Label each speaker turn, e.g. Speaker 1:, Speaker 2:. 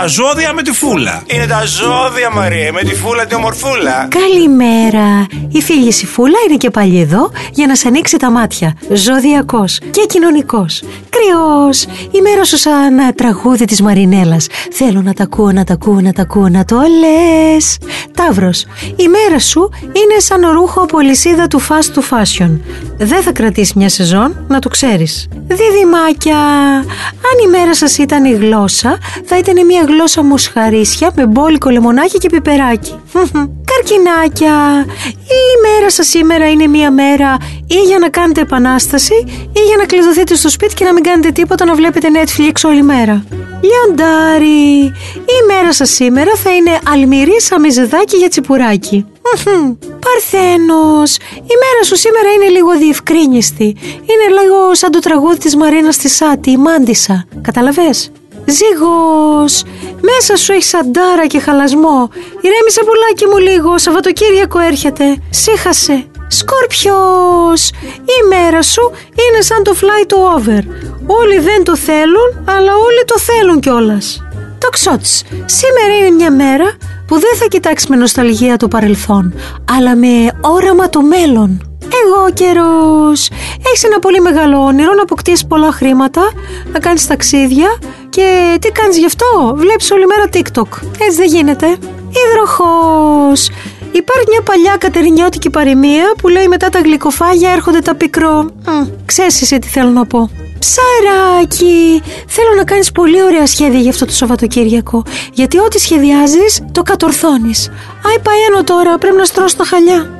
Speaker 1: Τα ζώδια με τη φούλα. Είναι τα ζώδια, Μαρία, με τη φούλα τη ομορφούλα.
Speaker 2: Καλημέρα. Η φίλη η Φούλα είναι και πάλι εδώ για να σε ανοίξει τα μάτια. Ζωδιακός και κοινωνικός. Κρυός. Η μέρα σου σαν ε, τραγούδι της Μαρινέλας. Θέλω να τα ακούω, να τα ακούω, να τα ακούω, να το λες. Ταύρος. Η μέρα σου είναι σαν ρούχο από λυσίδα του fast to fashion. Δεν θα κρατήσεις μια σεζόν, να το ξέρεις. Διδυμάκια. Αν η μέρα σας ήταν η γλώσσα, θα ήταν μια γλώσσα μοσχαρίσια με μπόλικο λεμονάκι και πιπεράκι. Καρκινάκια. Η μέρα σας σήμερα είναι μια μέρα ή για να κάνετε επανάσταση ή για να κλειδωθείτε στο σπίτι και να μην κάνετε τίποτα να βλέπετε Netflix όλη μέρα. Λιοντάρι. Η μέρα σας σήμερα θα είναι αλμυρή σαμιζεδάκι για τσιπουράκι. Παρθένος, η μέρα σου σήμερα είναι λίγο διευκρίνηστη. Είναι λίγο σαν το τραγούδι της Μαρίνας της Σάτη, η Μάντισα. Καταλαβες; Ζήγος, μέσα σου έχει σαντάρα και χαλασμό. Ηρέμησε πουλάκι μου λίγο, Σαββατοκύριακο έρχεται. Σύχασε. Σκόρπιος, η μέρα σου είναι σαν το fly to over. Όλοι δεν το θέλουν, αλλά όλοι το θέλουν κιόλας. Το ξότς, σήμερα είναι μια μέρα που δεν θα κοιτάξεις με νοσταλγία το παρελθόν, αλλά με όραμα το μέλλον. Εγώ καιρός. Έχεις ένα πολύ μεγάλο όνειρο να αποκτήσεις πολλά χρήματα, να κάνεις ταξίδια και τι κάνεις γι' αυτό; Βλέπεις όλη μέρα TikTok. Έτσι δεν γίνεται. Υδροχός. Υπάρχει μια παλιά κατερινιώτικη παροιμία που λέει μετά τα γλυκοφάγια έρχονται τα πικρό. Ξέρεις εσύ τι θέλω να πω. Ψαράκι! Θέλω να κάνεις πολύ ωραία σχέδια για αυτό το Σαββατοκύριακο. Γιατί ό,τι σχεδιάζεις το κατορθώνεις. Άι παένω τώρα, πρέπει να στρώσω τα χαλιά.